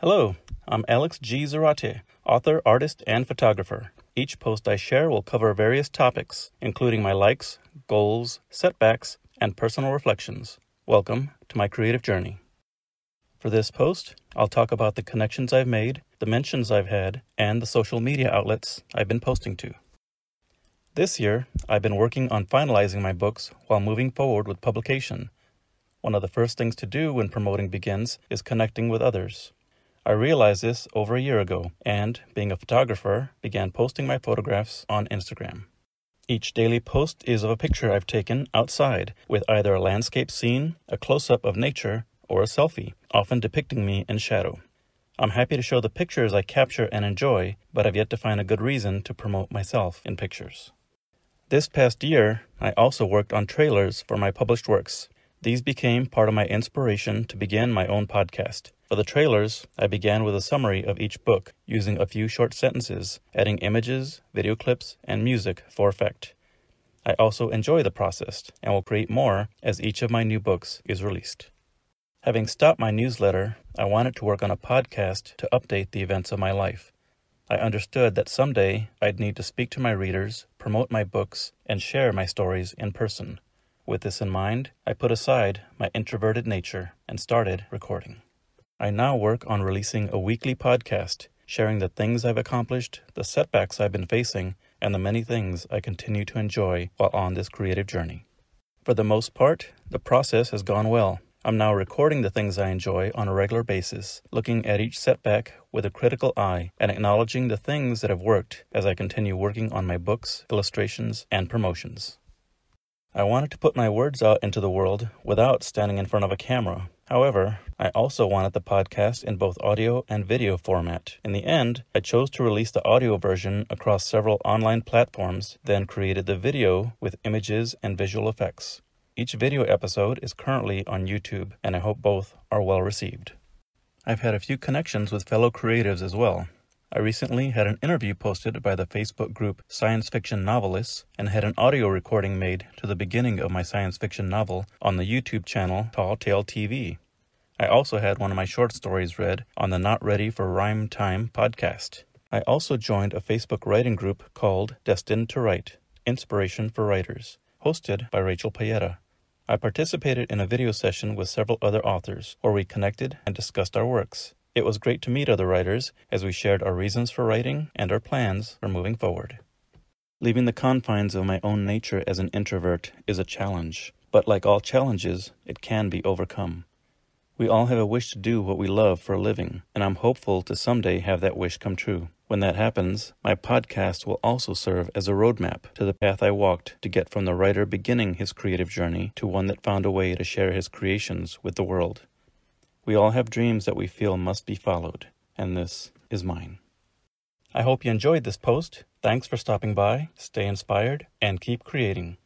Hello, I'm Alex G. Zarate, author, artist, and photographer. Each post I share will cover various topics, including my likes, goals, setbacks, and personal reflections. Welcome to my creative journey. For this post, I'll talk about the connections I've made, the mentions I've had, and the social media outlets I've been posting to. This year, I've been working on finalizing my books while moving forward with publication. One of the first things to do when promoting begins is connecting with others. I realized this over a year ago and, being a photographer, began posting my photographs on Instagram. Each daily post is of a picture I've taken outside with either a landscape scene, a close up of nature, or a selfie, often depicting me in shadow. I'm happy to show the pictures I capture and enjoy, but I've yet to find a good reason to promote myself in pictures. This past year, I also worked on trailers for my published works. These became part of my inspiration to begin my own podcast. For the trailers, I began with a summary of each book, using a few short sentences, adding images, video clips, and music for effect. I also enjoy the process and will create more as each of my new books is released. Having stopped my newsletter, I wanted to work on a podcast to update the events of my life. I understood that someday I'd need to speak to my readers, promote my books, and share my stories in person. With this in mind, I put aside my introverted nature and started recording. I now work on releasing a weekly podcast, sharing the things I've accomplished, the setbacks I've been facing, and the many things I continue to enjoy while on this creative journey. For the most part, the process has gone well. I'm now recording the things I enjoy on a regular basis, looking at each setback with a critical eye and acknowledging the things that have worked as I continue working on my books, illustrations, and promotions. I wanted to put my words out into the world without standing in front of a camera. However, I also wanted the podcast in both audio and video format. In the end, I chose to release the audio version across several online platforms, then created the video with images and visual effects. Each video episode is currently on YouTube, and I hope both are well received. I've had a few connections with fellow creatives as well. I recently had an interview posted by the Facebook group Science Fiction Novelists and had an audio recording made to the beginning of my science fiction novel on the YouTube channel Tall Tale TV. I also had one of my short stories read on the Not Ready for Rhyme Time podcast. I also joined a Facebook writing group called Destined to Write Inspiration for Writers, hosted by Rachel Payetta. I participated in a video session with several other authors where we connected and discussed our works. It was great to meet other writers as we shared our reasons for writing and our plans for moving forward. Leaving the confines of my own nature as an introvert is a challenge, but like all challenges, it can be overcome. We all have a wish to do what we love for a living, and I'm hopeful to someday have that wish come true. When that happens, my podcast will also serve as a roadmap to the path I walked to get from the writer beginning his creative journey to one that found a way to share his creations with the world. We all have dreams that we feel must be followed, and this is mine. I hope you enjoyed this post. Thanks for stopping by, stay inspired, and keep creating.